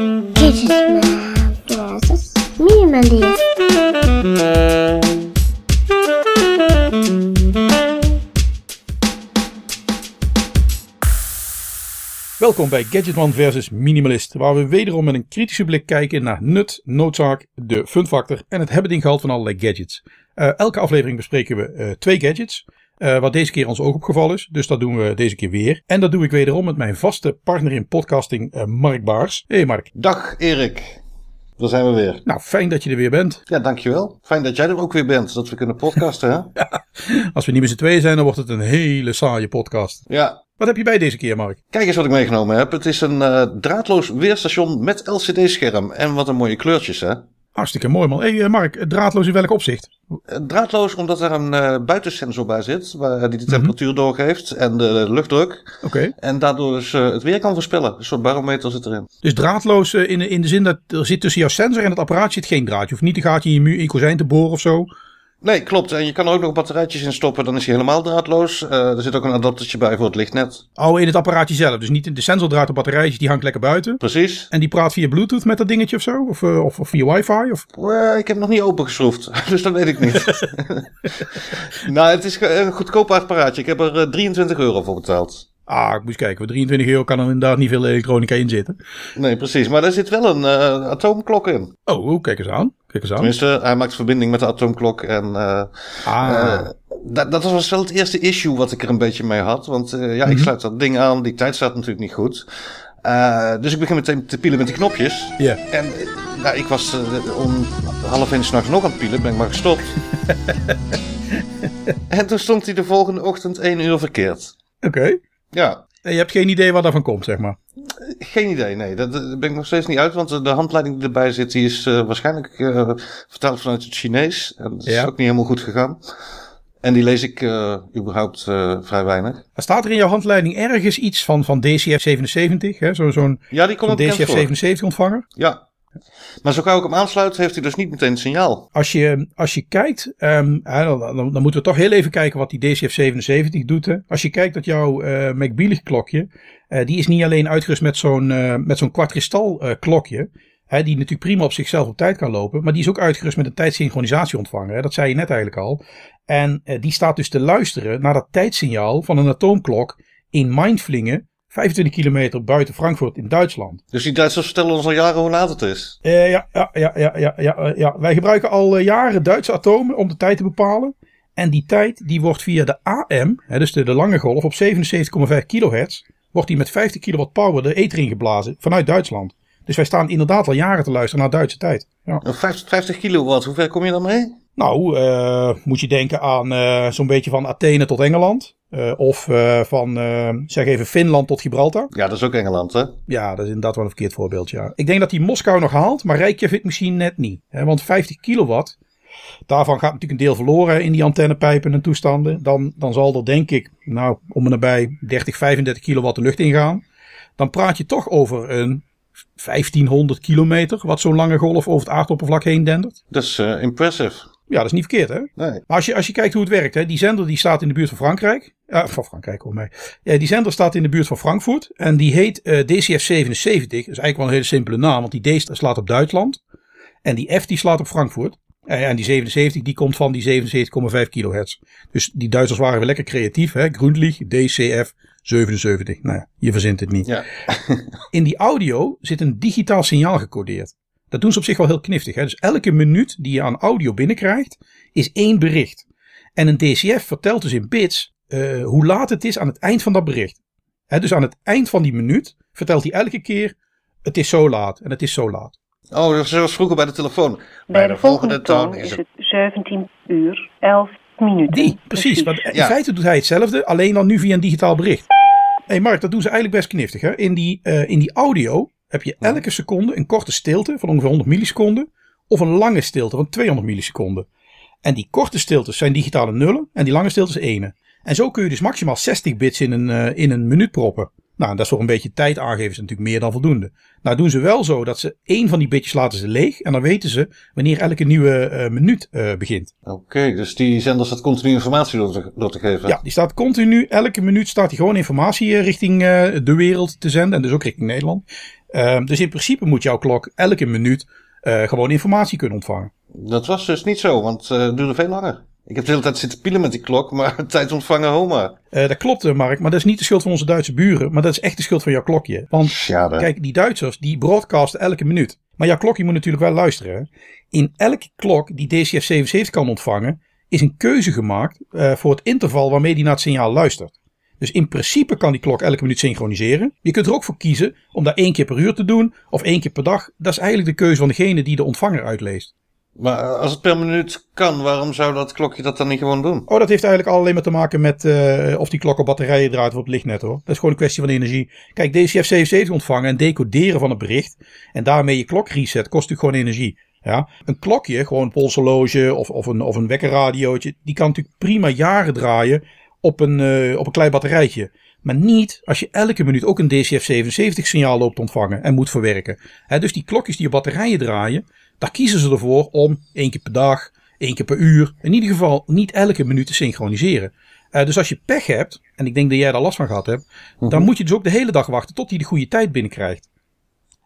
Gadgetman versus Minimalist. Welkom bij Gadgetman versus Minimalist, waar we wederom met een kritische blik kijken naar nut, noodzaak, de fun factor en het hebben gehad van allerlei gadgets. Eh, elke aflevering bespreken we eh, twee gadgets, eh, wat deze keer ons oog opgevallen is, dus dat doen we deze keer weer. En dat doe ik wederom met mijn vaste partner in podcasting, eh, Mark Baars. Hey Mark. Dag Erik, daar zijn we weer. Nou, fijn dat je er weer bent. Ja, dankjewel. Fijn dat jij er ook weer bent, dat we kunnen podcasten, hè? Als we niet met z'n tweeën zijn, dan wordt het een hele saaie podcast. Ja. Wat heb je bij deze keer, Mark? Kijk eens wat ik meegenomen heb. Het is een eh, draadloos weerstation met LCD-scherm. En wat een mooie kleurtjes, hè? Hartstikke mooi man. Hey eh, Mark, draadloos in welk opzicht? Eh, Draadloos omdat er een eh, buitensensor bij zit, waar die de Mhm. temperatuur doorgeeft en de luchtdruk. Oké. En daardoor dus het weer kan voorspellen. Een soort barometer zit erin. Dus draadloos eh, in, de- in de zin dat er zit tussen jouw sensor en het apparaat zit geen draad. Je hoeft niet een gaatje in je, mu- in je kozijn te boren of zo. Nee, klopt. En je kan er ook nog batterijtjes in stoppen, dan is hij helemaal draadloos. Eh, er zit ook een adaptertje bij voor het lichtnet. Oh, in het apparaatje zelf. Dus niet in de sensordraad op batterijtjes, die hangt lekker buiten. Precies. En die praat via Bluetooth met dat dingetje of zo? Of, eh, of, of via wifi? Of... Eh, ik heb nog niet opengeschroefd, dus dat weet ik niet. nou, het is een goedkoop apparaatje. Ik heb er eh, 23 euro voor betaald. Ah, ik eens kijken. Voor 23 euro kan er inderdaad niet veel elektronica in zitten. Nee, precies. Maar daar zit wel een eh, atoomklok in. Oh, kijk eens aan. Kijk eens aan. Tenminste, hij maakt verbinding met de atoomklok. En eh, Ah, eh, dat, dat was wel het eerste issue wat ik er een beetje mee had. Want ja, ik Mhm. sluit dat ding aan. Die tijd staat natuurlijk niet goed. Dus ik begin meteen te pielen met die knopjes. ja. En nou, ik was om half één s'nachts nog aan het pielen. Ben ik maar gestopt. en toen stond hij de volgende ochtend één uur verkeerd. Oké. Ja, En je hebt geen idee waar dat van komt, zeg maar. geen idee. Nee, dat, dat ben ik nog steeds niet uit. Want de handleiding die erbij zit, die is eh, waarschijnlijk eh, vertaald vanuit het Chinees. En dat is Ja. ook niet helemaal goed gegaan. En die lees ik eh, überhaupt eh, vrij weinig. Er staat er in jouw handleiding ergens iets van, van DCF 77, hè? Zo, zo'n Ja, die komt zo'n ook bekend DCF voor. 77 ontvanger. Ja. Maar zo gauw ik hem aansluit, heeft hij dus niet meteen het signaal. Als je, als je kijkt, ehm, dan, dan, dan moeten we toch heel even kijken wat die DCF 77 doet. Hè. Als je kijkt dat jouw eh McBealig klokje, eh, die is niet alleen uitgerust met zo'n eh, met zo'n kwartkristal klokje. Hè, die natuurlijk prima op zichzelf op tijd kan lopen. Maar die is ook uitgerust met een tijdssynchronisatie-ontvanger. Hè. Dat zei je net eigenlijk al. En die staat dus te luisteren naar dat tijdsignaal van een atoomklok in Mindflingen. 25 kilometer buiten Frankfurt in Duitsland. Dus die Duitsers vertellen ons al jaren hoe laat het is. Eh, ja, ja, ja, ja, ja, ja, eh, ja. Wij gebruiken al eh, jaren Duitse atomen om de tijd te bepalen. En die tijd die wordt via de AM, hè, dus de, de lange golf, op 77,5 kilohertz, wordt die met 50 kilowatt power de ether ingeblazen vanuit Duitsland. Dus wij staan inderdaad al jaren te luisteren naar Duitse tijd. Ja. Een 50, 50 kilowatt, hoe ver kom je dan mee? Nou, moet je denken aan zo'n beetje van Athene tot Engeland. Eh, of eh, van, eh, zeg even, Finland tot Gibraltar. Ja, dat is ook Engeland, hè? Ja, dat is inderdaad wel een verkeerd voorbeeld, ja. Ik denk dat hij Moskou nog haalt, maar Reykjavik misschien net niet. Hè, want 50 kilowatt, daarvan gaat natuurlijk een deel verloren in die antennepijpen en toestanden. Dan, dan zal er denk ik, nou, om en nabij 30, 35 kilowatt de lucht ingaan. Dan praat je toch over een 1500 kilometer, wat zo'n lange golf over het aardoppervlak heen dendert. Dat is impressive. Ja, dat is niet verkeerd, hè? Nee. Maar als je, als je kijkt hoe het werkt, hè, die zender die staat in de buurt van Frankrijk. Ja, van Frankrijk hoor mij. Ja, die zender staat in de buurt van Frankfurt. En die heet eh, DCF 77. Dat is eigenlijk wel een hele simpele naam, want die D slaat op Duitsland. En die F die slaat op Frankfurt. En, en die 77 die komt van die 77,5 kilohertz. Dus die Duitsers waren weer lekker creatief. Hè? Grundlich, DCF 77. Nou ja, je verzint het niet. Ja. In die audio zit een digitaal signaal gecodeerd. Dat doen ze op zich wel heel kniftig. Hè? Dus elke minuut die je aan audio binnenkrijgt, is één bericht. En een DCF vertelt dus in bits eh, hoe laat het is aan het eind van dat bericht. Hè, dus aan het eind van die minuut vertelt hij elke keer: het is zo laat en het is zo laat. Oh, dat was zoals vroeger bij de telefoon. Bij de volgende toon is het 17 uur 11 minuten. Die, precies. Want in Ja. feite doet hij hetzelfde, alleen dan nu via een digitaal bericht. Hé hey Mark, dat doen ze eigenlijk best kniftig. Hè? In, die, eh, in die audio heb je elke seconde een korte stilte van ongeveer 100 milliseconden. Of een lange stilte van 200 milliseconden. En die korte stiltes zijn digitale nullen en die lange stiltes ene. En zo kun je dus maximaal 60 bits in een, eh, in een minuut proppen. Nou, dat is voor een beetje tijd aangeven is natuurlijk meer dan voldoende. Nou doen ze wel zo dat ze één van die bitjes laten ze leeg. En dan weten ze wanneer elke nieuwe uh, minuut uh, begint. Oké, dus die zender staat continu informatie door te, door te, geven? Ja, die staat continu. Elke minuut staat hij gewoon informatie richting uh, de wereld te zenden. En dus ook richting Nederland. Ehm, dus in principe moet jouw klok elke minuut gewoon informatie kunnen ontvangen. Dat was dus niet zo, want het duurde veel langer. Ik heb de hele tijd zitten pielen met die klok, maar tijd ontvangen homa. Uh, dat klopt, eh, Mark, maar dat is niet de schuld van onze Duitse buren, maar dat is echt de schuld van jouw klokje. Want kijk, die Duitsers die broadcasten elke minuut. Maar jouw klokje moet natuurlijk wel luisteren. Hè? In elke klok die DCF 77 kan ontvangen, is een keuze gemaakt uh, voor het interval waarmee die naar het signaal luistert. Dus in principe kan die klok elke minuut synchroniseren. Je kunt er ook voor kiezen om dat één keer per uur te doen of één keer per dag. Dat is eigenlijk de keuze van degene die de ontvanger uitleest. Maar als het per minuut kan, waarom zou dat klokje dat dan niet gewoon doen? Oh, dat heeft eigenlijk alleen maar te maken met uh, of die klok op batterijen draait of op lichtnet hoor. Dat is gewoon een kwestie van energie. Kijk, DCF 77 ontvangen en decoderen van het bericht en daarmee je klok reset kost natuurlijk gewoon energie. Ja, een klokje, gewoon een polshorloge of, of, een, of een wekkerradiootje, die kan natuurlijk prima jaren draaien op een, uh, op een klein batterijtje. Maar niet als je elke minuut ook een DCF 77 signaal loopt ontvangen en moet verwerken. Dus die klokjes die op batterijen draaien, daar kiezen ze ervoor om één keer per dag, één keer per uur, in ieder geval niet elke minuut te synchroniseren. Uh, dus als je pech hebt, en ik denk dat jij daar last van gehad hebt, dan mhm. moet je dus ook de hele dag wachten tot hij de goede tijd binnenkrijgt.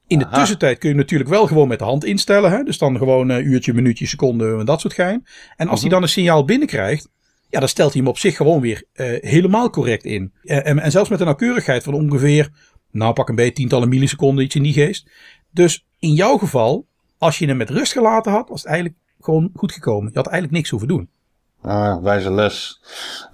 In de tussentijd kun je natuurlijk wel gewoon met de hand instellen. Hè? Dus dan gewoon uh, uurtje, minuutje, seconde en dat soort gein. En als hij mhm. dan een signaal binnenkrijgt, ja, dan stelt hij hem op zich gewoon weer uh, helemaal correct in. En, en, zelfs met een nauwkeurigheid van ongeveer, nou pak een beetje tientallen milliseconden, iets in die geest. Dus in jouw geval als je hem met rust gelaten had, was het eigenlijk gewoon goed gekomen. Je had eigenlijk niks hoeven doen. Ah, wijze les.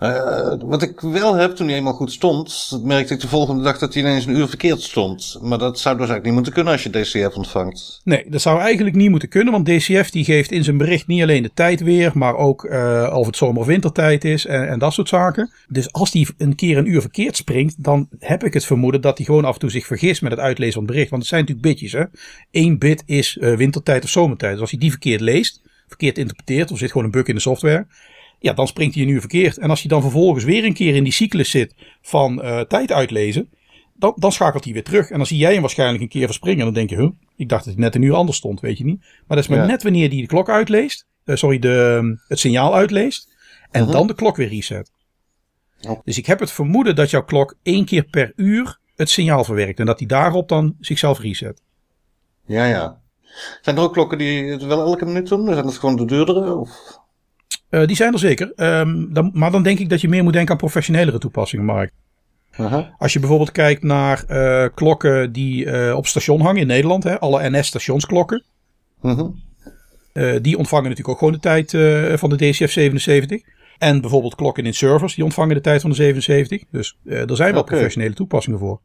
Uh, wat ik wel heb toen hij eenmaal goed stond, merkte ik de volgende dag dat hij ineens een uur verkeerd stond. Maar dat zou dus eigenlijk niet moeten kunnen als je DCF ontvangt. Nee, dat zou eigenlijk niet moeten kunnen, want DCF die geeft in zijn bericht niet alleen de tijd weer, maar ook uh, of het zomer- of wintertijd is en, en dat soort zaken. Dus als hij een keer een uur verkeerd springt, dan heb ik het vermoeden dat hij gewoon af en toe zich vergist met het uitlezen van het bericht. Want het zijn natuurlijk bitjes, hè. Eén bit is uh, wintertijd of zomertijd. Dus als hij die verkeerd leest, verkeerd interpreteert, of zit gewoon een bug in de software ja, dan springt hij een uur verkeerd. En als hij dan vervolgens weer een keer in die cyclus zit van uh, tijd uitlezen, dan, dan schakelt hij weer terug. En dan zie jij hem waarschijnlijk een keer verspringen. En dan denk je, huh, ik dacht dat hij net een uur anders stond, weet je niet. Maar dat is maar net wanneer hij de klok uitleest, uh, sorry, de, het signaal uitleest. En uh dan de klok weer reset. Oh. Dus ik heb het vermoeden dat jouw klok één keer per uur het signaal verwerkt. En dat hij daarop dan zichzelf reset. Ja, ja. Zijn er ook klokken die het wel elke minuut doen? Zijn dat gewoon de duurdere? Of? Uh, die zijn er zeker. Um, dan, maar dan denk ik dat je meer moet denken aan professionelere toepassingen, Mark. Uh -huh. Als je bijvoorbeeld kijkt naar uh, klokken die uh, op station hangen in Nederland, hè, alle NS-stationsklokken. -huh. Mhm. die ontvangen natuurlijk ook gewoon de tijd van de DCF 77. En bijvoorbeeld klokken in servers, die ontvangen de tijd van de 77. Dus er zijn wel okay. professionele toepassingen voor.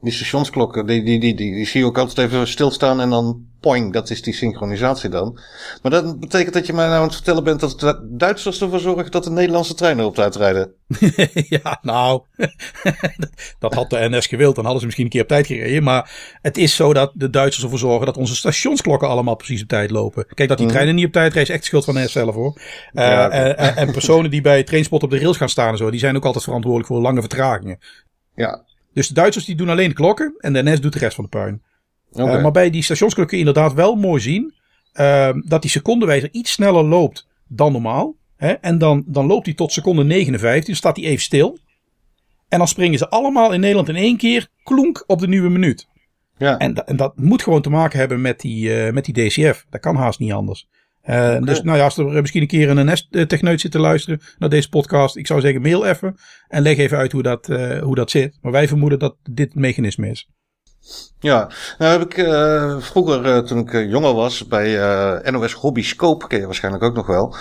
Die stationsklokken, die, die, die, die, die zie je ook altijd even stilstaan en dan poing, dat is die synchronisatie dan. Maar dat betekent dat je mij nou aan het vertellen bent dat de Duitsers ervoor zorgen dat de Nederlandse treinen op tijd rijden. ja, nou, dat had de NS gewild, dan hadden ze misschien een keer op tijd gereden. Maar het is zo dat de Duitsers ervoor zorgen dat onze stationsklokken allemaal precies op tijd lopen. Kijk, dat die mhm. treinen niet op tijd rijden is echt schuld van NS zelf hoor. Uh, en, en, personen die bij Trainspot op de rails gaan staan en zo, die zijn ook altijd verantwoordelijk voor lange vertragingen. Ja, dus de Duitsers die doen alleen de klokken en de NS doet de rest van de puin. Uh, maar bij die stationsklokken kun je inderdaad wel mooi zien uh, dat die secondenwijzer iets sneller loopt dan normaal. Hè? En dan, dan loopt hij tot seconde 59, dan staat hij even stil. En dan springen ze allemaal in Nederland in één keer klonk op de nieuwe minuut. Ja. En, en dat moet gewoon te maken hebben met die, uh, met die DCF. Dat kan haast niet anders. Okay. Dus nou ja, als er misschien een keer een NS-techneut zit te luisteren naar deze podcast, ik zou zeggen mail even en leg even uit hoe dat, uh, hoe dat zit. Maar wij vermoeden dat dit het mechanisme is. Ja, nou heb ik uh, vroeger, toen ik jonger was, bij NOS Hobby Scope, ken je waarschijnlijk ook nog wel,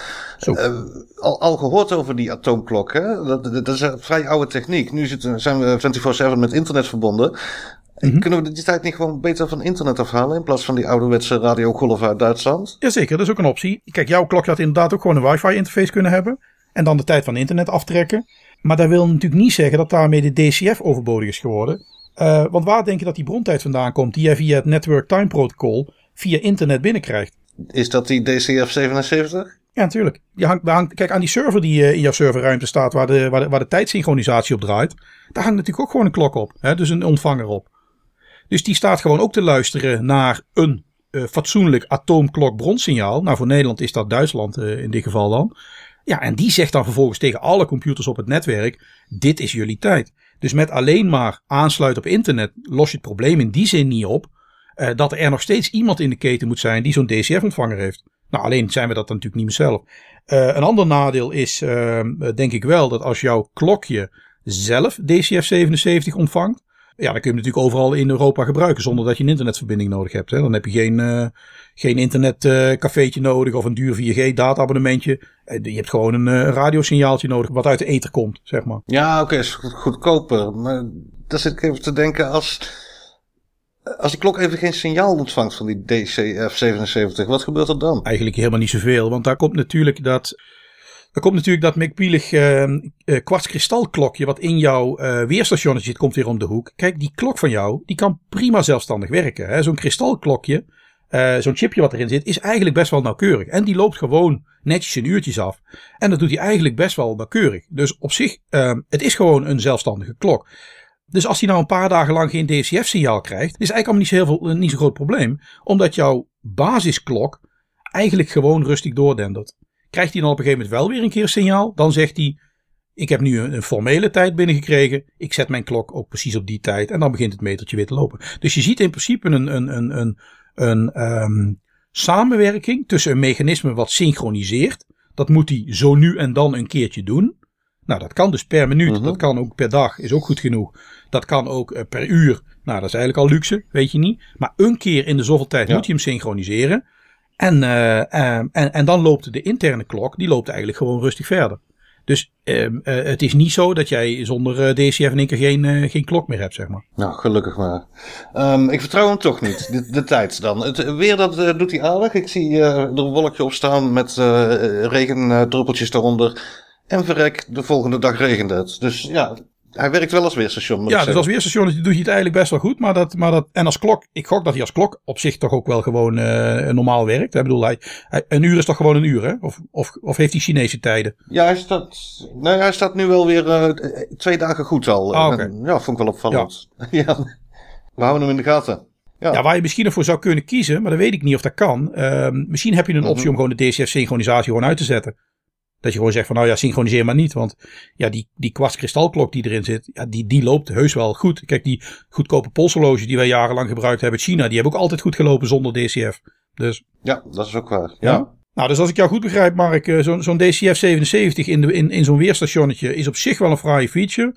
al, al gehoord over die atoomklok. Hè? Dat, dat, is een vrij oude techniek. Nu zitten, zijn we 24-7 met internet verbonden. Mm Kunnen we die tijd niet gewoon beter van internet afhalen in plaats van die ouderwetse radiogolf uit Duitsland? Jazeker, dat is ook een optie. Kijk, jouw klok had inderdaad ook gewoon een wifi interface kunnen hebben. En dan de tijd van internet aftrekken. Maar dat wil natuurlijk niet zeggen dat daarmee de DCF overbodig is geworden. Uh, want waar denk je dat die brontijd vandaan komt die jij via het Network Time Protocol via internet binnenkrijgt? Is dat die DCF 77? Ja, natuurlijk. Die hangt, hangt, kijk, aan die server die uh, in jouw serverruimte staat, waar de, waar, de, waar de tijdsynchronisatie op draait, daar hangt natuurlijk ook gewoon een klok op. Hè? Dus een ontvanger op. Dus die staat gewoon ook te luisteren naar een uh, fatsoenlijk atoomklok bronsignaal. Nou, voor Nederland is dat Duitsland uh, in dit geval dan. Ja, en die zegt dan vervolgens tegen alle computers op het netwerk: dit is jullie tijd. Dus met alleen maar aansluiten op internet los je het probleem in die zin niet op. Uh, dat er nog steeds iemand in de keten moet zijn die zo'n DCF-ontvanger heeft. Nou, alleen zijn we dat natuurlijk niet meer zelf. Een ander nadeel is, denk ik wel, dat als jouw klokje zelf DCF77 ontvangt. Ja, dan kun je hem natuurlijk overal in Europa gebruiken zonder dat je een internetverbinding nodig hebt. Hè. Dan heb je geen, uh, geen internetcafeetje nodig of een duur 4G dataabonnementje. je hebt gewoon een radiosignaaltje nodig wat uit de ether komt, zeg maar. Ja, oké, okay, is goedkoper. Maar daar zit ik even te denken als als die klok even geen signaal ontvangt van die DCF77, wat gebeurt er dan? Eigenlijk helemaal niet zoveel, want daar komt natuurlijk dat. Er komt natuurlijk dat McPielig uh, uh, kwartskristalklokje wat in jouw uh, weerstationnetje zit, komt weer om de hoek. Kijk, die klok van jou, die kan prima zelfstandig werken. Zo'n kristalklokje, uh, zo'n chipje wat erin zit, is eigenlijk best wel nauwkeurig. En die loopt gewoon netjes in uurtjes af. En dat doet hij eigenlijk best wel nauwkeurig. Dus op zich, uh, het is gewoon een zelfstandige klok. Dus als hij nou een paar dagen lang geen DCF-signaal krijgt, is eigenlijk allemaal niet zo, heel veel, niet zo groot probleem. Omdat jouw basisklok eigenlijk gewoon rustig doordendert. Krijgt hij dan op een gegeven moment wel weer een keer signaal, dan zegt hij: Ik heb nu een, formele tijd binnengekregen. Ik zet mijn klok ook precies op die tijd. En dan begint het metertje weer te lopen. Dus je ziet in principe een, een, een, een, een um, samenwerking tussen een mechanisme wat synchroniseert. Dat moet hij zo nu en dan een keertje doen. Nou, dat kan dus per minuut. Mhm. Dat kan ook per dag. Is ook goed genoeg. Dat kan ook uh, per uur. Nou, dat is eigenlijk al luxe. Weet je niet. Maar een keer in de zoveel tijd moet je hem synchroniseren. En, uh, en, en dan loopt de interne klok. Die loopt eigenlijk gewoon rustig verder. Dus uh, het is niet zo dat jij zonder DCF in één keer geen, geen klok meer hebt, zeg maar. Nou, gelukkig maar. Um, ik vertrouw hem toch niet, de, de tijd dan. Het weer dat doet hij aardig. Ik zie er een wolkje op staan met regendruppeltjes daaronder. En verrek, de volgende dag regent het. Dus ja, hij werkt wel als weerstation. Ja, dus als weerstation doe je het eigenlijk best wel goed. Maar dat, maar dat, en als klok, ik gok dat hij als klok op zich toch ook wel gewoon uh, normaal werkt. Ik bedoel, hij, hij, een uur is toch gewoon een uur, hè? Of, of, of heeft hij Chinese tijden? Ja, hij staat, nee, hij staat nu wel weer uh, twee dagen goed al. Ah, okay. ja, vond ik wel opvallend. Ja. ja. We houden hem in de gaten. Ja. ja. waar je misschien ervoor zou kunnen kiezen, maar dat weet ik niet of dat kan. Uh, misschien heb je een optie mm -hmm. om gewoon de DCF-synchronisatie gewoon uit te zetten. Dat je gewoon zegt van nou ja, synchroniseer maar niet. Want ja, die, die kwartskristalklok die erin zit, ja, die, die loopt heus wel goed. Kijk, die goedkope polshorloges die wij jarenlang gebruikt hebben in China, die hebben ook altijd goed gelopen zonder DCF. Dus. Ja, dat is ook waar. Ja. ja? Nou, dus als ik jou goed begrijp, Mark, eh, zo'n DCF 77 in, de, in, in zo'n weerstationnetje is op zich wel een fraaie feature.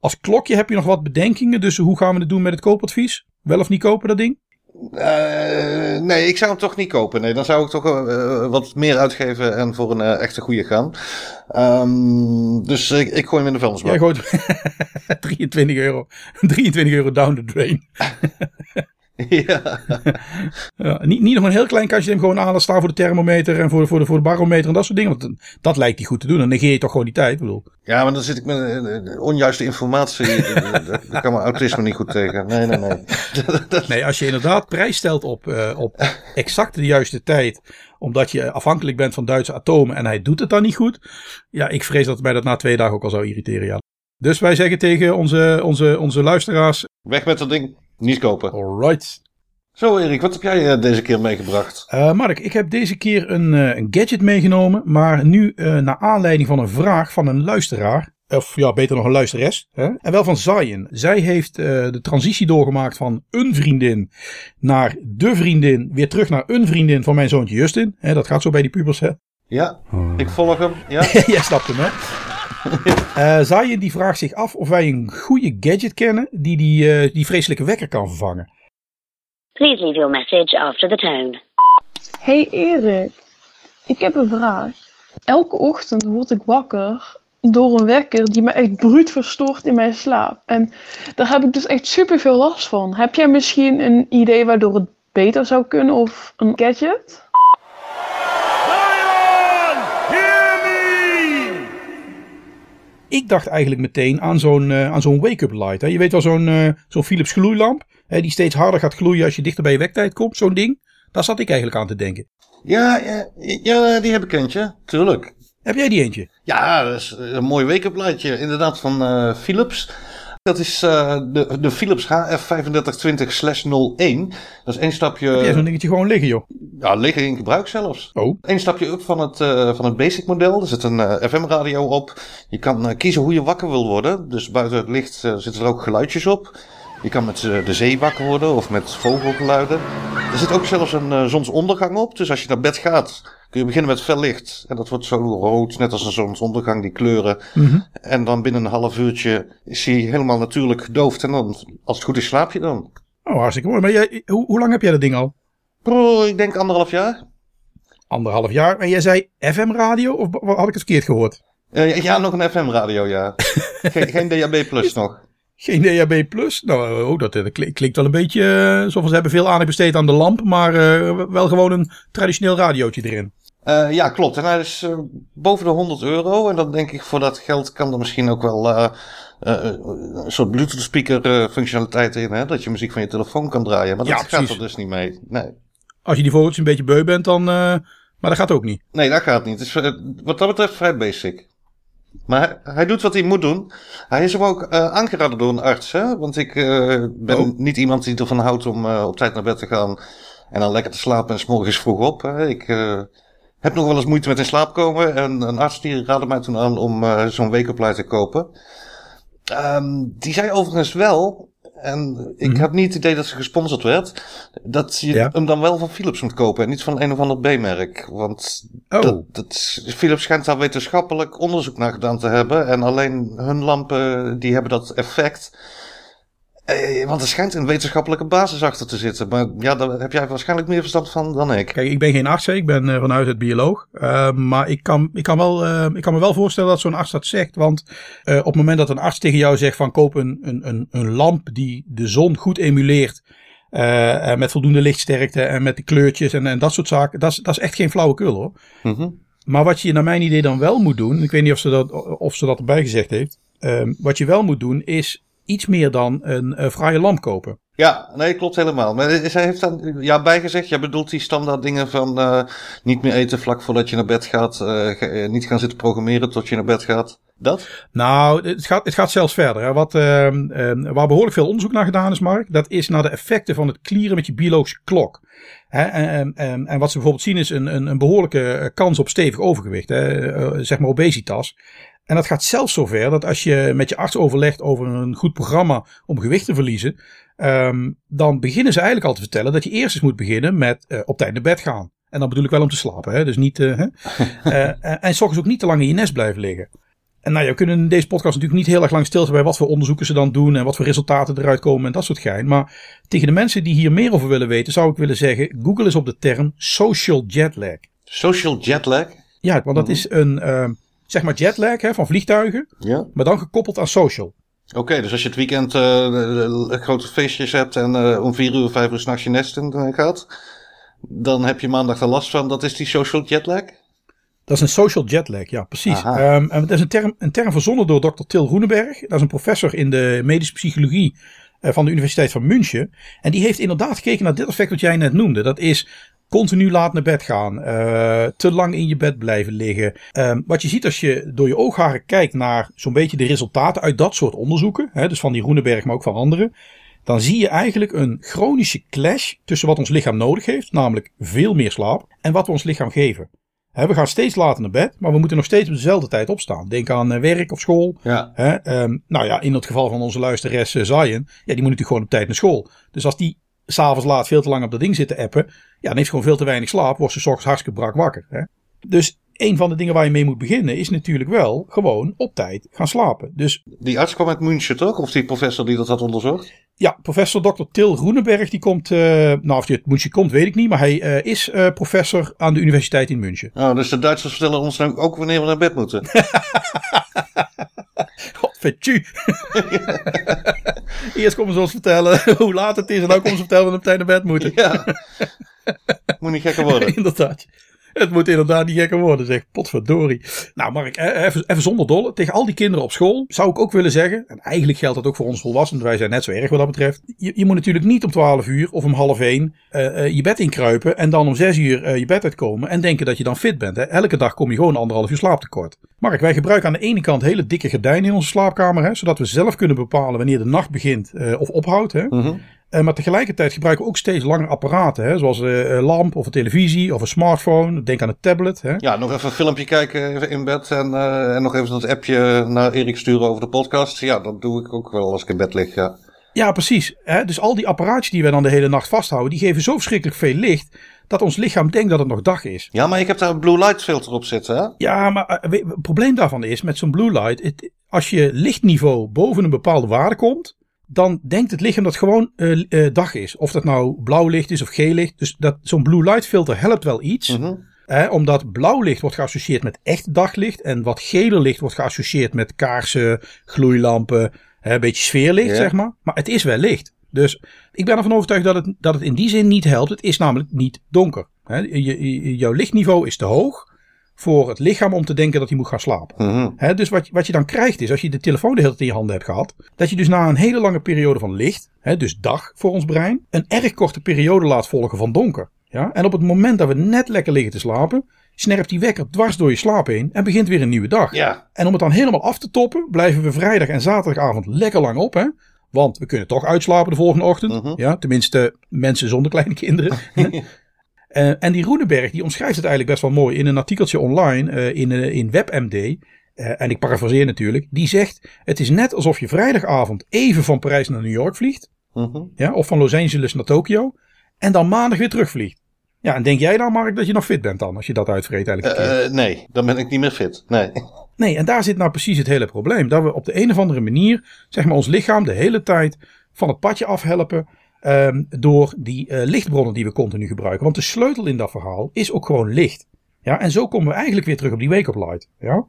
Als klokje heb je nog wat bedenkingen, dus hoe gaan we het doen met het koopadvies? Wel of niet kopen dat ding? Uh, nee, ik zou hem toch niet kopen. Nee, dan zou ik toch uh, wat meer uitgeven en voor een uh, echte goede gaan. Um, dus ik, ik gooi hem in de vuilnisbak. Jij gooit 23 euro. 23 euro down the drain. Ja. ja. niet, niet nog een heel klein kastje hem gewoon aan staan voor de thermometer en voor, voor, de, voor de barometer en dat soort dingen. Want dat lijkt hij goed te doen. Dan negeer je toch gewoon die tijd. bedoel. Ja, maar dan zit ik met uh, onjuiste informatie. Daar kan mijn autisme niet goed tegen. Nee, nee, nee. nee, als je inderdaad prijs stelt op, uh, op exact de juiste tijd. Omdat je afhankelijk bent van Duitse atomen en hij doet het dan niet goed. Ja, ik vrees dat mij dat na twee dagen ook al zou irriteren. Ja. Dus wij zeggen tegen onze, onze, onze luisteraars. Weg met dat ding. Niet kopen. Alright. Zo Erik, wat heb jij uh, deze keer meegebracht? Uh, Mark, ik heb deze keer een, uh, een gadget meegenomen. Maar nu naar aanleiding van een vraag van een luisteraar. Of ja, beter nog een luisteres. Hè? En wel van Zayen. Zij heeft de transitie doorgemaakt van een vriendin naar de vriendin. Weer terug naar een vriendin van mijn zoontje Justin. Hè, dat gaat zo bij die pubers hè. Ja, ik volg hem. Ja. Jij snapt hem hè. uh, Zayen die vraagt zich af of wij een goede gadget kennen die die, uh, die vreselijke wekker kan vervangen. Please leave your message after the tone. Hey Erik, ik heb een vraag. Elke ochtend word ik wakker door een wekker die me echt bruut verstoort in mijn slaap. En daar heb ik dus echt super veel last van. Heb jij misschien een idee waardoor het beter zou kunnen of een gadget? Ik dacht eigenlijk meteen aan zo'n uh, aan zo'n wake-up light. Hè. Je weet wel, zo'n uh, zo'n Philips gloeilamp. Hè, die steeds harder gaat gloeien als je dichter bij je wektijd komt. Zo'n ding. Daar zat ik eigenlijk aan te denken. Ja, ja, ja, die heb ik eentje, tuurlijk. Heb jij die eentje? Ja, dat is een mooi wekenblaadje, inderdaad, van uh, Philips. Dat is uh, de, de Philips HF3520-01. Dat is één stapje... Heb zo'n dingetje gewoon liggen, joh? Ja, liggen in gebruik zelfs. Oh. Eén stapje up van het, uh, van het basic model. Er zit een uh, FM-radio op. Je kan kiezen hoe je wakker wil worden. Dus buiten het licht zitten er ook geluidjes op. Je kan met de zee wakker worden of met vogelgeluiden. Er zit ook zelfs een zonsondergang op. Dus als je naar bed gaat, kun je beginnen met fel licht. En dat wordt zo rood, net als een zonsondergang, die kleuren. Mm -hmm. En dan binnen een half uurtje is hij helemaal natuurlijk gedoofd. En dan, als het goed is, slaap je dan. Oh, hartstikke mooi. Maar jij, hoe, hoe lang heb jij dat ding al? Bro, ik denk anderhalf jaar. Anderhalf jaar. En jij zei FM-radio? Of had ik het verkeerd gehoord? Uh, ja, nog een FM-radio, ja. geen, geen DAB Plus nog. Geen DAB Plus? Nou, oh, dat, dat klinkt wel een beetje uh, alsof ze hebben veel aandacht besteed aan de lamp, maar uh, wel gewoon een traditioneel radiootje erin. Uh, ja, klopt. En hij is uh, boven de 100 euro. En dan denk ik, voor dat geld kan er misschien ook wel uh, een soort Bluetooth speaker functionaliteit in. Hè? Dat je muziek van je telefoon kan draaien. Maar dat gaat er dus niet mee. Nee. Als je die vogeltjes een beetje beu bent, dan... maar dat gaat ook niet. Nee, dat gaat niet. Het is wat dat betreft vrij basic. Maar hij doet wat hij moet doen. Hij is hem ook aangeraden door een arts. Hè? Want ik ben oh. niet iemand die ervan houdt om op tijd naar bed te gaan. En dan lekker te slapen en s'morgens vroeg op. Hè? Ik heb nog wel eens moeite met in slaap komen. En een arts die raadde mij toen aan om zo'n weekopleid te kopen. Um, die zei overigens wel, en ik mm. had niet het idee dat ze gesponsord werd, dat je ja? hem dan wel van Philips moet kopen en niet van een of ander B-merk. Want oh. dat, dat, Philips schijnt daar wetenschappelijk onderzoek naar gedaan te hebben. En alleen hun lampen, die hebben dat effect. Eh, want er schijnt een wetenschappelijke basis achter te zitten. Maar ja, daar heb jij waarschijnlijk meer verstand van dan ik. Kijk, ik ben geen arts, ik ben uh, vanuit het bioloog. Uh, maar ik kan, ik, kan wel, uh, ik kan me wel voorstellen dat zo'n arts dat zegt. Want op het moment dat een arts tegen jou zegt van koop een, een, een, lamp die de zon goed emuleert. met voldoende lichtsterkte en met de kleurtjes en, en dat soort zaken. Dat is, dat is echt geen flauwekul hoor. Mm -hmm. Maar wat je naar mijn idee dan wel moet doen. Ik weet niet of ze dat, of ze dat erbij gezegd heeft. wat je wel moet doen is iets meer dan een uh, fraaie lamp kopen. Ja, nee, klopt helemaal. Maar zij heeft dan ja, bijgezegd, jij bedoelt die standaard dingen van uh, niet meer eten vlak voordat je naar bed gaat, uh, niet gaan zitten programmeren tot je naar bed gaat. Dat? Nou, het gaat, het gaat zelfs verder. Hè. Wat, uh, waar behoorlijk veel onderzoek naar gedaan is, Mark, dat is naar de effecten van het klieren met je biologische klok. Hè, en, en, en, wat ze bijvoorbeeld zien is een, een, een behoorlijke kans op stevig overgewicht, hè, zeg maar obesitas. En dat gaat zelfs zover dat als je met je arts overlegt over een goed programma om gewicht te verliezen, um, dan beginnen ze eigenlijk al te vertellen dat je eerst eens moet beginnen met uh, op tijd naar bed gaan. En dan bedoel ik wel om te slapen, hè? dus niet. Uh, uh, en s'ochtends ook niet te lang in je nest blijven liggen. En nou ja, we kunnen in deze podcast natuurlijk niet heel erg lang stilstaan bij wat voor onderzoeken ze dan doen en wat voor resultaten eruit komen en dat soort gein. Maar tegen de mensen die hier meer over willen weten, zou ik willen zeggen: Google is op de term social jetlag. Social jetlag? Ja, want dat is een zeg maar jetlag hè, van vliegtuigen. Ja. Maar dan gekoppeld aan social. Oké, okay, dus als je het weekend uh, grote feestjes hebt en uh, om vier uur, vijf uur s'nachts je nest in gaat, dan heb je maandag er last van. Dat is die social jetlag? Dat is een social jetlag, ja, precies. Um, en dat is een term, een term verzonnen door Dr. Til Groenenberg. Dat is een professor in de medische psychologie van de Universiteit van München. En die heeft inderdaad gekeken naar dit effect wat jij net noemde. Dat is Continu laat naar bed gaan. Uh, te lang in je bed blijven liggen. Um, wat je ziet als je door je oogharen kijkt naar zo'n beetje de resultaten uit dat soort onderzoeken. Hè, dus van die Roenenberg, maar ook van anderen. Dan zie je eigenlijk een chronische clash tussen wat ons lichaam nodig heeft. Namelijk veel meer slaap. En wat we ons lichaam geven. He, we gaan steeds later naar bed, maar we moeten nog steeds op dezelfde tijd opstaan. Denk aan uh, werk of school. Ja. He, um, nou ja, in het geval van onze luisteres uh, Zion, ja, die moet natuurlijk gewoon op tijd naar school. Dus als die s'avonds laat veel te lang op dat ding zitten appen. Ja, dan heeft gewoon veel te weinig slaap. Wordt ze s ochtends hartstikke brak wakker. Hè? Dus een van de dingen waar je mee moet beginnen is natuurlijk wel gewoon op tijd gaan slapen. Dus, die arts kwam uit München toch? Of die professor die dat had onderzocht? Ja, professor Dr. Til Groenenberg. Die komt, uh, nou of hij uit München komt weet ik niet. Maar hij uh, is uh, professor aan de universiteit in München. Oh, dus de Duitsers vertellen ons nou ook wanneer we naar bed moeten. Godvertju. Eerst komen ze ons vertellen hoe laat het is. En dan komen ze vertellen dat we op tijd naar bed moeten. Ja. Moet niet gekker worden. Inderdaad. Het moet inderdaad niet gekker worden, zeg. Potverdorie. Nou, Mark, eh, even, even zonder dolle. Tegen al die kinderen op school zou ik ook willen zeggen. En eigenlijk geldt dat ook voor ons volwassenen. Wij zijn net zo erg wat dat betreft. Je, je moet natuurlijk niet om 12 uur of om half 1 uh, uh, je bed inkruipen. En dan om 6 uur uh, je bed uitkomen. En denken dat je dan fit bent. Hè? Elke dag kom je gewoon anderhalf uur slaaptekort. Mark, wij gebruiken aan de ene kant hele dikke gordijnen in onze slaapkamer. Hè? Zodat we zelf kunnen bepalen wanneer de nacht begint of ophoudt. Hè? Mm -hmm. Uh, maar tegelijkertijd gebruiken we ook steeds langer apparaten. Hè, zoals een lamp of een televisie of een smartphone. Denk aan een tablet. Hè. Ja, nog even een filmpje kijken in bed. En, uh, en nog even dat appje naar Erik sturen over de podcast. Ja, dat doe ik ook wel als ik in bed lig. Ja, ja precies. Hè. Dus al die apparaatjes die wij dan de hele nacht vasthouden. Die geven zo verschrikkelijk veel licht. Dat ons lichaam denkt dat het nog dag is. Ja, maar ik heb daar een blue light filter op zitten. Hè? Ja, maar het probleem daarvan is met zo'n blue light. Het, als je lichtniveau boven een bepaalde waarde komt dan denkt het lichaam dat het gewoon uh, uh, dag is. Of dat nou blauw licht is of geel licht. Dus dat, zo'n blue light filter helpt wel iets. Mm -hmm. eh, omdat blauw licht wordt geassocieerd met echt daglicht. En wat gele licht wordt geassocieerd met kaarsen, gloeilampen. een beetje sfeerlicht, yeah. zeg maar. Maar het is wel licht. Dus ik ben ervan overtuigd dat het, dat het in die zin niet helpt. Het is namelijk niet donker. Je, je, jouw lichtniveau is te hoog voor het lichaam om te denken dat hij moet gaan slapen. Mm -hmm. He, dus wat, wat je dan krijgt is, als je de telefoon de hele tijd in je handen hebt gehad, dat je dus na een hele lange periode van licht, he, dus dag voor ons brein, een erg korte periode laat volgen van donker. Ja? En op het moment dat we net lekker liggen te slapen, snerpt die wekker dwars door je slaap heen en begint weer een nieuwe dag. Ja. En om het dan helemaal af te toppen, blijven we vrijdag en zaterdagavond lekker lang op. Hè? Want we kunnen toch uitslapen de volgende ochtend. Mhm. Ja, tenminste, mensen zonder kleine kinderen. Uh, en die Roeneberg die omschrijft het eigenlijk best wel mooi in een artikeltje online uh, in, uh, in WebMD. en ik parafraseer natuurlijk. Die zegt: Het is net alsof je vrijdagavond even van Parijs naar New York vliegt. Mm-hmm. Ja, of van Los Angeles naar Tokio. En dan maandag weer terugvliegt. Ja, en denk jij dan, Mark, dat je nog fit bent dan? Als je dat uitvreet eigenlijk. nee, dan ben ik niet meer fit. Nee. Nee, en daar zit nou precies het hele probleem. Dat we op de een of andere manier, zeg maar, ons lichaam de hele tijd van het padje afhelpen. Um, door die uh, lichtbronnen die we continu gebruiken. Want de sleutel in dat verhaal is ook gewoon licht. Ja, en zo komen we eigenlijk weer terug op die wake-up light. Ja?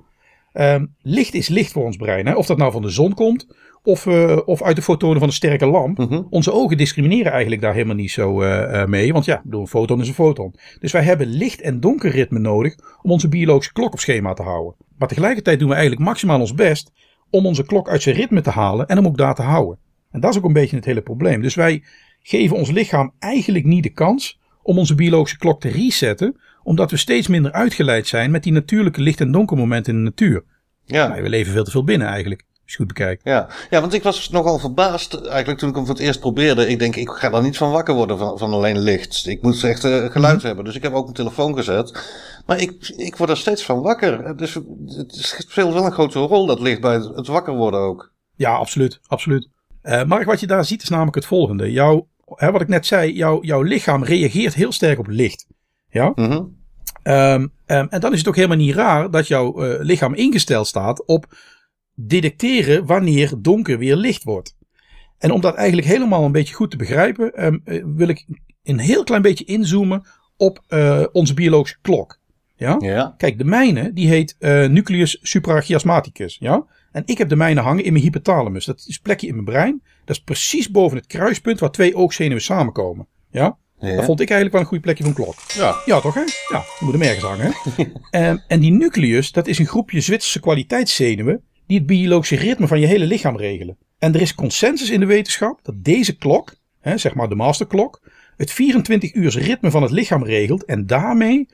Um, licht is licht voor ons brein. Hè? Of dat nou van de zon komt, of, uh, of uit de fotonen van een sterke lamp. Mm-hmm. Onze ogen discrimineren eigenlijk daar helemaal niet zo uh, mee. Want ja, bedoel, een foton is een foton. Dus wij hebben licht- en donkerritme nodig om onze biologische klok op schema te houden. Maar tegelijkertijd doen we eigenlijk maximaal ons best om onze klok uit zijn ritme te halen en hem ook daar te houden. En dat is ook een beetje het hele probleem. Dus wij geven ons lichaam eigenlijk niet de kans om onze biologische klok te resetten, omdat we steeds minder uitgeleid zijn met die natuurlijke licht- en donkermomenten in de natuur. Ja. Nou, we leven veel te veel binnen eigenlijk, als je goed bekijkt. Ja. ja, want ik was nogal verbaasd eigenlijk toen ik hem voor het eerst probeerde. Ik denk, ik ga daar niet van wakker worden van, van alleen licht. Ik moet echt uh, geluid Mhm. hebben. Dus ik heb ook mijn telefoon gezet. Maar ik, ik word er steeds van wakker. Dus het speelt wel een grote rol, dat licht, bij het, het wakker worden ook. Ja, absoluut. absoluut. Uh, Mark, wat je daar ziet is namelijk het volgende. Jouw, hè, wat ik net zei, jouw, jouw lichaam reageert heel sterk op licht. Ja? Mm-hmm. Um, um, en dan is het ook helemaal niet raar dat jouw uh, lichaam ingesteld staat op detecteren wanneer donker weer licht wordt. En om dat eigenlijk helemaal een beetje goed te begrijpen, um, uh, wil ik een heel klein beetje inzoomen op uh, onze biologische klok. Ja? ja? Kijk, de mijne die heet uh, nucleus suprachiasmaticus. Ja? En ik heb de mijne hangen in mijn hypothalamus. Dat is een plekje in mijn brein. Dat is precies boven het kruispunt waar twee oogzenuwen samenkomen. Ja? ja? Dat vond ik eigenlijk wel een goed plekje van klok. Ja. Ja, toch hè? Ja, je moet hem ergens hangen. en, en die nucleus, dat is een groepje Zwitserse kwaliteitszenuwen die het biologische ritme van je hele lichaam regelen. En er is consensus in de wetenschap dat deze klok, hè, zeg maar de masterklok, het 24 uur ritme van het lichaam regelt en daarmee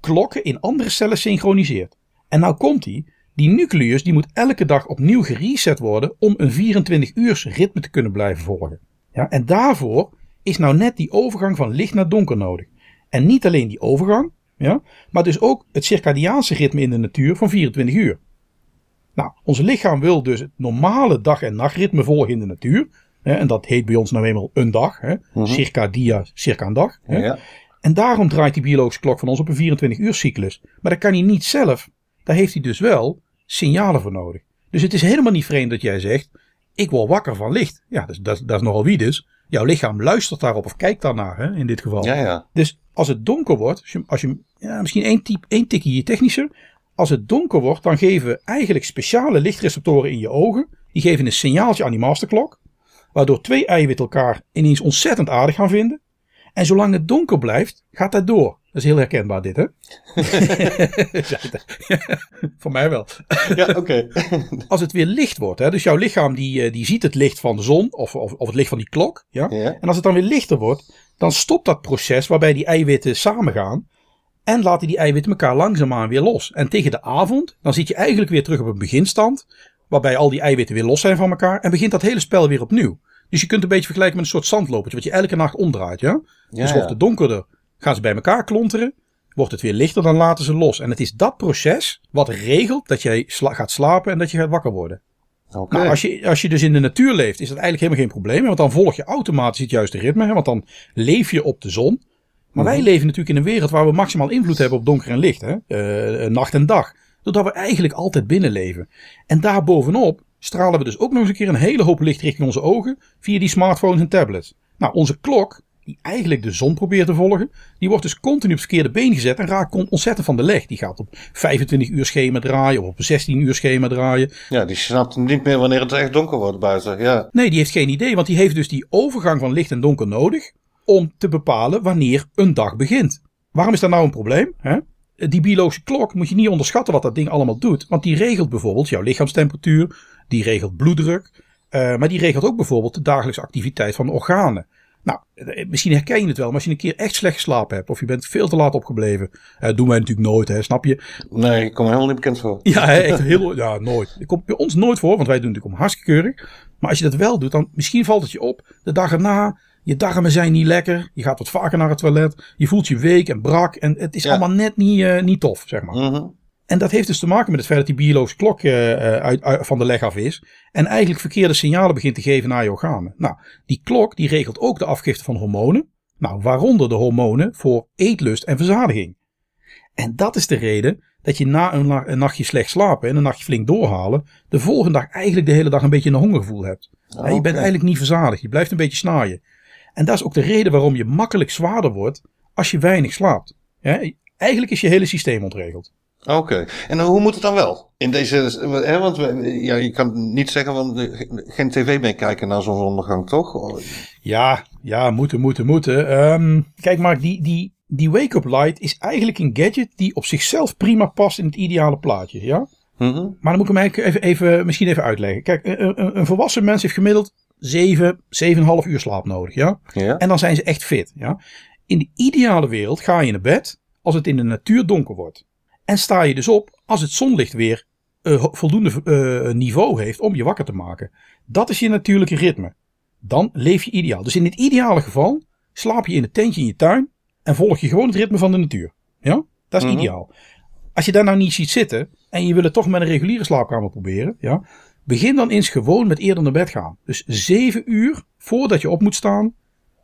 klokken in andere cellen synchroniseert. En nou komt die, die nucleus die moet elke dag opnieuw gereset worden om een 24 uur ritme te kunnen blijven volgen. Ja, en daarvoor is nou net die overgang van licht naar donker nodig. En niet alleen die overgang, ja, maar dus ook het circadiaanse ritme in de natuur van 24 uur. Nou, ons lichaam wil dus het normale dag- en nachtritme volgen in de natuur. Hè, en dat heet bij ons nou eenmaal een dag. Hè, Mhm. Circa dia, circa een dag. Hè. Ja. En daarom draait die biologische klok van ons op een 24 uur cyclus. Maar dat kan hij niet zelf. Daar heeft hij dus wel signalen voor nodig. Dus het is helemaal niet vreemd dat jij zegt, ik word wakker van licht. Ja, dat, dat, dat is nogal wie dus. Jouw lichaam luistert daarop of kijkt daarnaar hè, in dit geval. Ja, ja. Dus als het donker wordt, als je, als je ja, misschien één, type, één tikje hier technischer. Als het donker wordt, dan geven eigenlijk speciale lichtreceptoren in je ogen. Die geven een signaaltje aan die masterklok. Waardoor twee eiwitten elkaar ineens ontzettend aardig gaan vinden. En zolang het donker blijft, gaat dat door. Dat is heel herkenbaar dit, hè? Voor mij wel. ja, oké. Als het weer licht wordt, hè, dus jouw lichaam die, eh, die ziet het licht van de zon of, of, of het licht van die klok. Ja? Ja. En als het dan weer lichter wordt, dan stopt dat proces waarbij die eiwitten samengaan. En laten die eiwitten elkaar langzaamaan weer los. En tegen de avond, dan zit je eigenlijk weer terug op een beginstand. Waarbij al die eiwitten weer los zijn van elkaar. En begint dat hele spel weer opnieuw. Dus je kunt een beetje vergelijken met een soort zandlopertje. Wat je elke nacht omdraait. Ja? Ja, dus wordt het donkerder, gaan ze bij elkaar klonteren. Wordt het weer lichter, dan laten ze los. En het is dat proces wat regelt dat jij sla- gaat slapen en dat je gaat wakker worden. Oké. Nou, als je, als je dus in de natuur leeft, is dat eigenlijk helemaal geen probleem. Want dan volg je automatisch het juiste ritme. Hè? Want dan leef je op de zon. Maar wij leven natuurlijk in een wereld waar we maximaal invloed hebben op donker en licht. Hè? Eh, nacht en dag. Doordat we eigenlijk altijd binnen leven. En daarbovenop stralen we dus ook nog eens een keer een hele hoop licht richting onze ogen. Via die smartphones en tablets. Nou, onze klok, die eigenlijk de zon probeert te volgen. Die wordt dus continu op het verkeerde been gezet. En raakt ontzettend van de leg. Die gaat op 25 uur schema draaien. Of op 16 uur schema draaien. Ja, die snapt niet meer wanneer het echt donker wordt buiten. Ja. Nee, die heeft geen idee, want die heeft dus die overgang van licht en donker nodig om te bepalen wanneer een dag begint. Waarom is dat nou een probleem? Hè? Die biologische klok moet je niet onderschatten wat dat ding allemaal doet, want die regelt bijvoorbeeld jouw lichaamstemperatuur, die regelt bloeddruk, eh, maar die regelt ook bijvoorbeeld de dagelijkse activiteit van organen. Nou, eh, misschien herken je het wel, maar als je een keer echt slecht geslapen hebt of je bent veel te laat opgebleven, eh, doen wij natuurlijk nooit, hè, snap je? Nee, ik kom helemaal niet bekend voor. Ja, hè, echt heel, ja, nooit. Dat komt bij ons nooit voor, want wij doen natuurlijk om hartstikke keurig. Maar als je dat wel doet, dan misschien valt het je op. De dag erna, je darmen zijn niet lekker. Je gaat wat vaker naar het toilet. Je voelt je week en brak. En het is Ja. allemaal net niet, eh, niet tof, zeg maar. Mhm. En dat heeft dus te maken met het feit dat die biologische klok eh, eh, uit, uit- van de leg af is. En eigenlijk verkeerde signalen begint te geven naar je organen. Nou, die klok die regelt ook de afgifte van hormonen. Nou, waaronder de hormonen voor eetlust en verzadiging. En dat is de reden dat je na een, na- een nachtje slecht slapen en een nachtje flink doorhalen, de volgende dag eigenlijk de hele dag een beetje een hongergevoel hebt. Hè, Je bent eigenlijk niet verzadigd, je blijft een beetje snaaien. En dat is ook de reden waarom je makkelijk zwaarder wordt als je weinig slaapt. Eigenlijk is je hele systeem ontregeld. Oké. En hoe moet het dan wel? In deze, hè, want we, ja, je kan niet zeggen eh, geen tv meekijken naar zonsondergang, toch? Ja, ja, moeten, moeten, moeten. Ehm, kijk, Mark, die, die, die wake-up light is eigenlijk een gadget die op zichzelf prima past in het ideale plaatje. Ja? Mhm. Maar dan moet ik hem eigenlijk even, even, misschien even uitleggen. Kijk, een, een, een volwassen mens heeft gemiddeld 7, 7,5 uur slaap nodig. Ja? Ja. En dan zijn ze echt fit. Ja? In de ideale wereld ga je naar bed als het in de natuur donker wordt. En sta je dus op als het zonlicht weer ho- voldoende eh, niveau heeft om je wakker te maken. Dat is je natuurlijke ritme. Dan leef je ideaal. Dus in dit ideale geval slaap je in het tentje in je tuin en volg je gewoon het ritme van de natuur. Ja? Dat is Mhm. ideaal. Als je daar nou niet ziet zitten en je wil het toch met een reguliere slaapkamer proberen, ja, begin dan eens gewoon met eerder naar bed gaan. Dus zeven uur voordat je op moet staan,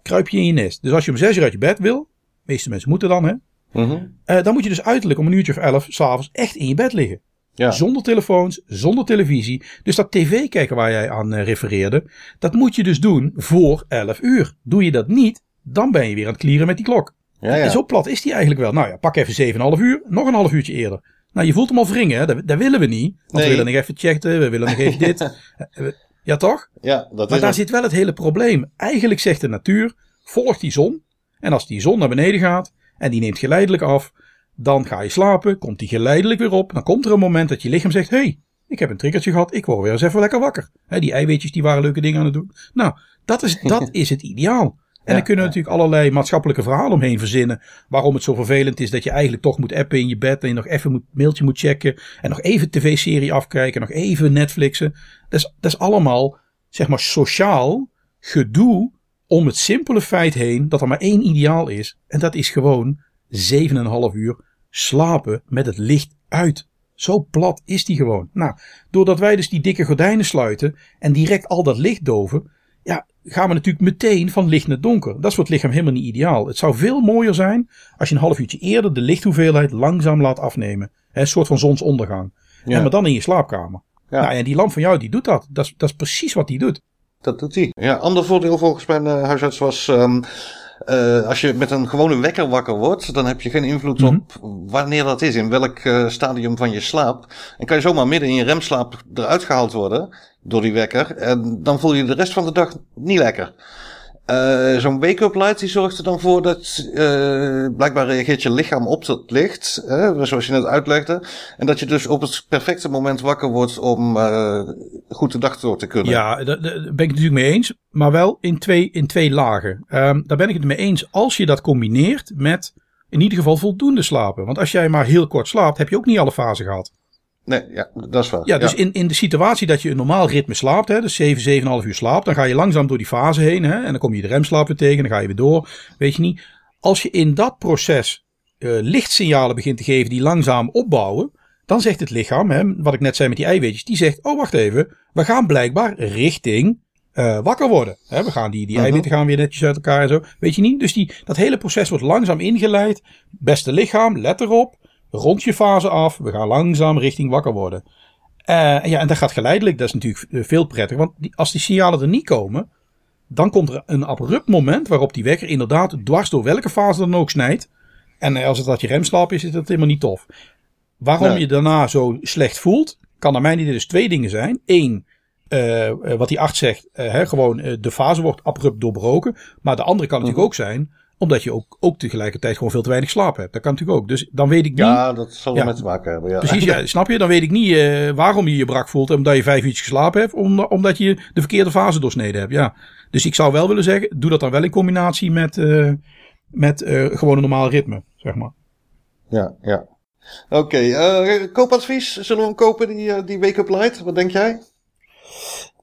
kruip je in je nest. Dus als je om zes uur uit je bed wil, de meeste mensen moeten dan, hè, Mhm. eh, dan moet je dus uiterlijk om een uurtje of elf s'avonds echt in je bed liggen. Ja. Zonder telefoons, zonder televisie. Dus dat tv kijken waar jij aan eh, refereerde, dat moet je dus doen voor 11 uur. Doe je dat niet, dan ben je weer aan het klieren met die klok. Ja, ja. En zo plat is die eigenlijk wel. Nou ja, pak even 7,5 uur, nog een half uurtje eerder. Nou, je voelt hem al wringen, hè? Dat, dat willen we niet. Want Nee. we willen nog even checken, we willen nog even dit. Eh, Ja, toch? ja, dat Maar is daar het. zit wel het hele probleem. Eigenlijk zegt de natuur, volg die zon. En als die zon naar beneden gaat en die neemt geleidelijk af, dan ga je slapen, komt die geleidelijk weer op. Dan komt er een moment dat je lichaam zegt, hé, hey, ik heb een triggertje gehad, ik word weer eens even lekker wakker. Die eiwitjes die waren leuke dingen aan het doen. Nou, dat is, dat is het ideaal. En Ja, dan kunnen we ja. natuurlijk allerlei maatschappelijke verhalen omheen verzinnen. Waarom het zo vervelend is dat je eigenlijk toch moet appen in je bed. En je nog even moet mailtje moet checken. En nog even tv-serie afkijken. Nog even Netflixen. Dat is, dat is allemaal, zeg maar, sociaal gedoe om het simpele feit heen dat er maar één ideaal is. En dat is gewoon 7,5 uur slapen met het licht uit. Zo plat is die gewoon. Nou, doordat wij dus die dikke gordijnen sluiten en direct al dat licht doven, ja, gaan we natuurlijk meteen van licht naar donker. Dat is voor het lichaam helemaal niet ideaal. Het zou veel mooier zijn als je een half uurtje eerder de lichthoeveelheid langzaam laat afnemen. Een soort van zonsondergang. Ja. En maar dan in je slaapkamer. Ja. Nou, en die lamp van jou die doet dat. Dat is, dat is precies wat die doet. Dat doet hij. Ja, ander voordeel volgens mijn eh, huisarts was. ehm, eh, als je met een gewone wekker wakker wordt, dan heb je geen invloed Mhm. op wanneer dat is, in welk eh, stadium van je slaap. En kan je zomaar midden in je remslaap eruit gehaald worden door die wekker. En dan voel je de rest van de dag niet lekker. Uh, Zo'n wake-up light die zorgt er dan voor dat uh, blijkbaar reageert je lichaam op dat licht, hè, zoals je net uitlegde. En dat je dus op het perfecte moment wakker wordt om uh, goed de dag door te kunnen. Ja, daar ben ik natuurlijk mee eens. Maar wel in twee, in twee lagen. Um, daar ben ik het mee eens als je dat combineert met in ieder geval voldoende slapen. Want als jij maar heel kort slaapt, heb je ook niet alle fasen gehad. Nee, ja, dat is wel. Ja, dus In, in de situatie dat je een normaal ritme slaapt, hè, dus 7, 7,5 uur slaapt, dan ga je langzaam door die fase heen. Hè, en dan kom je de remslaap weer tegen, dan ga je weer door. Weet je niet. Als je in dat proces uh, lichtsignalen begint te geven die langzaam opbouwen, dan zegt het lichaam, hè, wat ik net zei met die eiwitjes, die zegt, oh wacht even, we gaan blijkbaar richting uh, wakker worden. Hè, we gaan die, die uh eiwitten gaan weer netjes uit elkaar en zo. Weet je niet? Dus die, dat hele proces wordt langzaam ingeleid. Beste lichaam, let erop. Rond je fase af. We gaan langzaam richting wakker worden. Uh, ja, en dat gaat geleidelijk. Dat is natuurlijk eh, veel prettig. Want die, als die signalen er niet komen, dan komt er een abrupt moment waarop die wekker inderdaad dwars door welke fase dan ook snijdt. En als het dat je remslaap is, is dat helemaal niet tof. Waarom je daarna zo slecht voelt, kan naar mijn idee dus twee dingen zijn. Eén, uh, wat die arts zegt, uh, hè, gewoon de fase wordt abrupt doorbroken. Maar de andere kan natuurlijk ook zijn omdat je ook, ook tegelijkertijd gewoon veel te weinig slaap hebt. Dat kan natuurlijk ook. Dus dan weet ik niet. Ja, dat zal wel met te maken hebben. Ja. Precies, ja, snap je? Dan weet ik niet uh, waarom je je brak voelt. Omdat je vijf uurtjes geslapen hebt. Om, omdat je de verkeerde fase doorsneden hebt. Ja. Dus ik zou wel willen zeggen, doe dat dan wel in combinatie met, uh, met uh, gewoon een normaal ritme, zeg maar. Ja, ja. Oké, okay, koopadvies. Zullen we hem kopen, die, die Wake Up Light? Wat denk jij?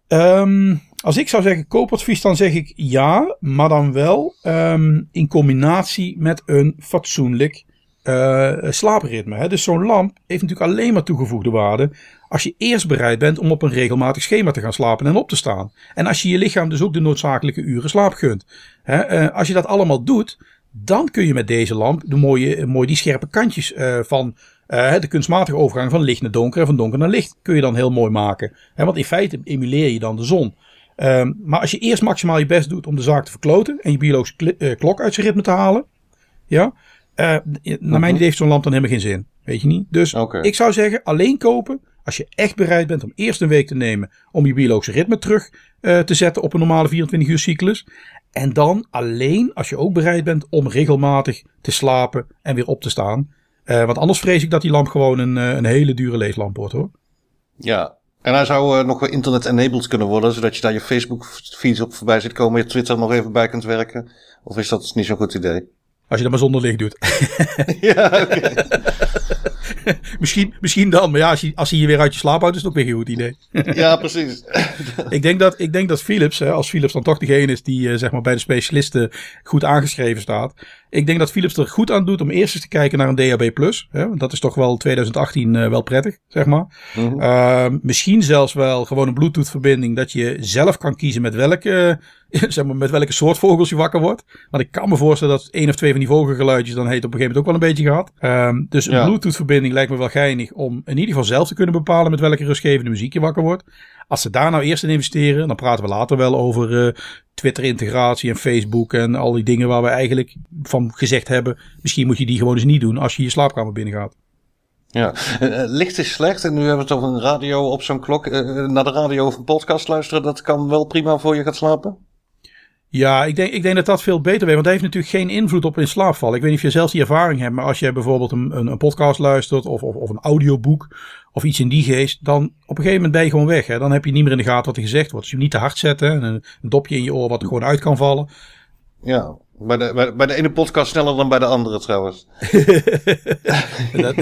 Um, als ik zou zeggen koopadvies, dan zeg ik ja, maar dan wel um, in combinatie met een fatsoenlijk uh, slaapritme. Hè? Dus zo'n lamp heeft natuurlijk alleen maar toegevoegde waarde als je eerst bereid bent om op een regelmatig schema te gaan slapen en op te staan. En als je je lichaam dus ook de noodzakelijke uren slaap gunt. Hè? Uh, als je dat allemaal doet, dan kun je met deze lamp de mooie, mooi die scherpe kantjes uh, van de kunstmatige overgang van licht naar donker en van donker naar licht kun je dan heel mooi maken. Want in feite emuleer je dan de zon. Um, maar als je eerst maximaal je best doet om de zaak te verkloten en je biologische uh, klok uit zijn ritme te halen, ja, uh, naar mijn mhm. idee heeft zo'n lamp dan helemaal geen zin. Weet je niet? Dus okay. ik zou zeggen, alleen kopen als je echt bereid bent om eerst een week te nemen om je biologische ritme terug uh, te zetten op een normale 24 uur cyclus. En dan alleen als je ook bereid bent om regelmatig te slapen en weer op te staan. Uh, want anders vrees ik dat die lamp gewoon een, een hele dure leeslamp wordt hoor. Ja, en hij zou uh, nog wel internet-enabled kunnen worden, zodat je daar je Facebook-feeds op voorbij ziet komen, je Twitter nog even bij kunt werken. Of is dat niet zo'n goed idee? Als je dat maar zonder licht doet. ja, oké. Misschien, misschien dan, maar ja, als, je, als hij je weer uit je slaap houdt, is ook weer een goed idee. ja, precies. ik, denk dat, ik denk dat Philips, hè, als Philips dan toch degene is die uh, zeg maar bij de specialisten goed aangeschreven staat. Ik denk dat Philips er goed aan doet om eerst eens te kijken naar een DAB+. Hè, dat is toch wel 2018 uh, wel prettig, zeg maar. Mm -hmm. uh, misschien zelfs wel gewoon een Bluetooth verbinding dat je zelf kan kiezen met welke zeg maar, met welke soort vogels je wakker wordt. Want ik kan me voorstellen dat één of twee van die vogelgeluidjes dan heet op een gegeven moment ook wel een beetje gehad. Um, dus een ja. Bluetooth verbinding lijkt me wel geinig om in ieder geval zelf te kunnen bepalen met welke rustgevende muziek je wakker wordt. Als ze daar nou eerst in investeren, dan praten we later wel over uh, Twitter-integratie en Facebook en al die dingen waar we eigenlijk van gezegd hebben. Misschien moet je die gewoon eens niet doen als je je slaapkamer binnengaat. Ja, uh, licht is slecht en nu hebben we het over een radio op zo'n klok. Naar de radio of een podcast luisteren, dat kan wel prima voor je gaat slapen? Ja, ik denk, ik denk dat dat veel beter werkt. Want dat heeft natuurlijk geen invloed op in slaapval. Ik weet niet of je zelfs die ervaring hebt. Maar als je bijvoorbeeld een, een, een podcast luistert. Of, of, of, een audioboek. Of iets in die geest. Dan op een gegeven moment ben je gewoon weg. Hè. Dan heb je niet meer in de gaten wat er gezegd wordt. Dus je moet niet te hard zetten. Een, een dopje in je oor wat er gewoon uit kan vallen. Ja, bij de, bij, bij de ene podcast sneller dan bij de andere trouwens. dat,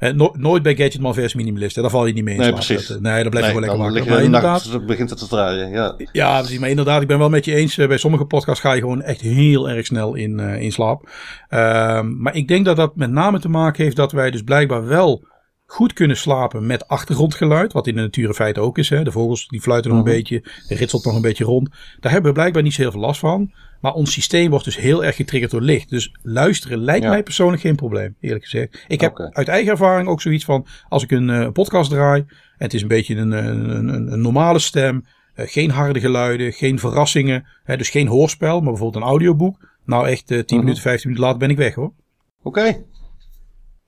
no, nooit bij Gadgetman versus Minimalist. Hè. Daar val je niet mee in. Nee, precies. Dat, nee, dan blijf je nee, wel lekker wakker. Maar inderdaad... Nacht, begint het te draaien, ja. Ja, precies. Maar inderdaad, ik ben wel met je eens. Bij sommige podcasts ga je gewoon echt heel erg snel in, uh, in slaap. Uh, maar ik denk dat dat met name te maken heeft dat wij dus blijkbaar wel goed kunnen slapen met achtergrondgeluid. Wat in de natuur in feite ook is. Hè. De vogels die fluiten nog een -hmm. beetje. Er ritselt nog een beetje rond. Daar hebben we blijkbaar niet zo heel veel last van. Maar ons systeem wordt dus heel erg getriggerd door licht. Dus luisteren lijkt ja. mij persoonlijk geen probleem, eerlijk gezegd. Ik heb okay. uit eigen ervaring ook zoiets van, als ik een uh, podcast draai, en het is een beetje een, een, een, een normale stem, uh, geen harde geluiden, geen verrassingen, hè, dus geen hoorspel, maar bijvoorbeeld een audioboek. Nou echt uh, 10 uh -huh. minuten, 15 minuten later ben ik weg hoor. Oké. Okay.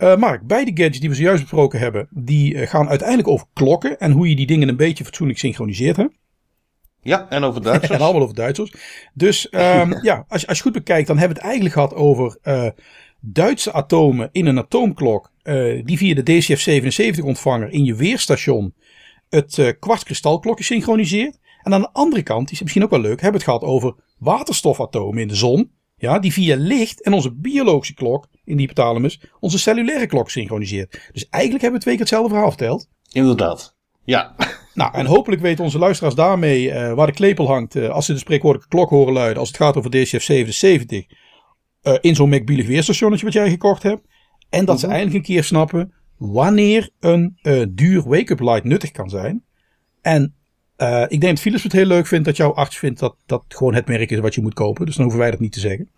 Uh, Mark, beide gadgets die we zojuist besproken hebben, die uh, gaan uiteindelijk over klokken en hoe je die dingen een beetje fatsoenlijk synchroniseert. Hè? Ja, en over Duitsers. en allemaal over Duitsers. Dus um, ja, als, als je goed bekijkt, dan hebben we het eigenlijk gehad over uh, Duitse atomen in een atoomklok. Die via de DCF77 ontvanger in je weerstation het kwartkristalklokje synchroniseert. En aan de andere kant, die is misschien ook wel leuk, hebben we het gehad over waterstofatomen in de zon. Ja, die via licht en onze biologische klok in die hypothalamus onze cellulaire klok synchroniseert. Dus eigenlijk hebben we twee keer hetzelfde verhaal verteld. Inderdaad. Ja. Nou, en hopelijk weten onze luisteraars daarmee uh, waar de klepel hangt uh, als ze de spreekwoordelijke klok horen luiden als het gaat over DCF 77 uh, in zo'n McBeelig weerstationnetje wat jij gekocht hebt. En dat ze Mhm. eindelijk een keer snappen wanneer een duur wake-up light nuttig kan zijn. En uh, ik denk dat Philips het heel leuk vindt dat jouw arts vindt dat dat gewoon het merk is wat je moet kopen. Dus dan hoeven wij dat niet te zeggen.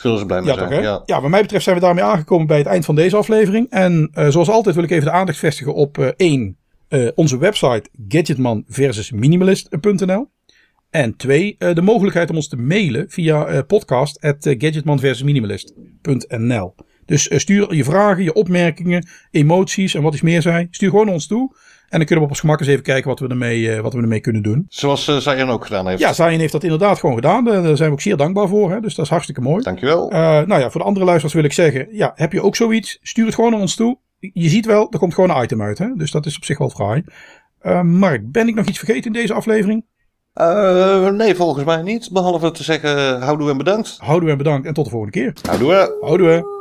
Zullen ze blij mee Ja, zijn. toch, ja. ja, wat mij betreft zijn we daarmee aangekomen bij het eind van deze aflevering. En uh, zoals altijd wil ik even de aandacht vestigen op uh, één, uh, onze website gadgetman versus minimalist.nl. En twee, de mogelijkheid om ons te mailen via podcast at gadgetman versus minimalist.nl. Dus stuur je vragen, je opmerkingen, emoties en wat is meer zij. Stuur gewoon naar ons toe. En dan kunnen we op ons gemak eens even kijken wat we ermee, uh, wat we ermee kunnen doen. Zoals uh, Zayan ook gedaan heeft. Ja, Zayan heeft dat inderdaad gewoon gedaan. Daar zijn we ook zeer dankbaar voor. Hè? Dus dat is hartstikke mooi. Dankjewel. Uh, nou ja, voor de andere luisteraars wil ik zeggen. Ja, heb je ook zoiets? Stuur het gewoon naar ons toe. Je ziet wel, er komt gewoon een item uit. Hè? Dus dat is op zich wel fraai. Uh, Mark, ben ik nog iets vergeten in deze aflevering? Uh, nee, volgens mij niet. Behalve te zeggen, houdoe en bedankt. Houdoe en bedankt en tot de volgende keer. Houdoe. Houdoe.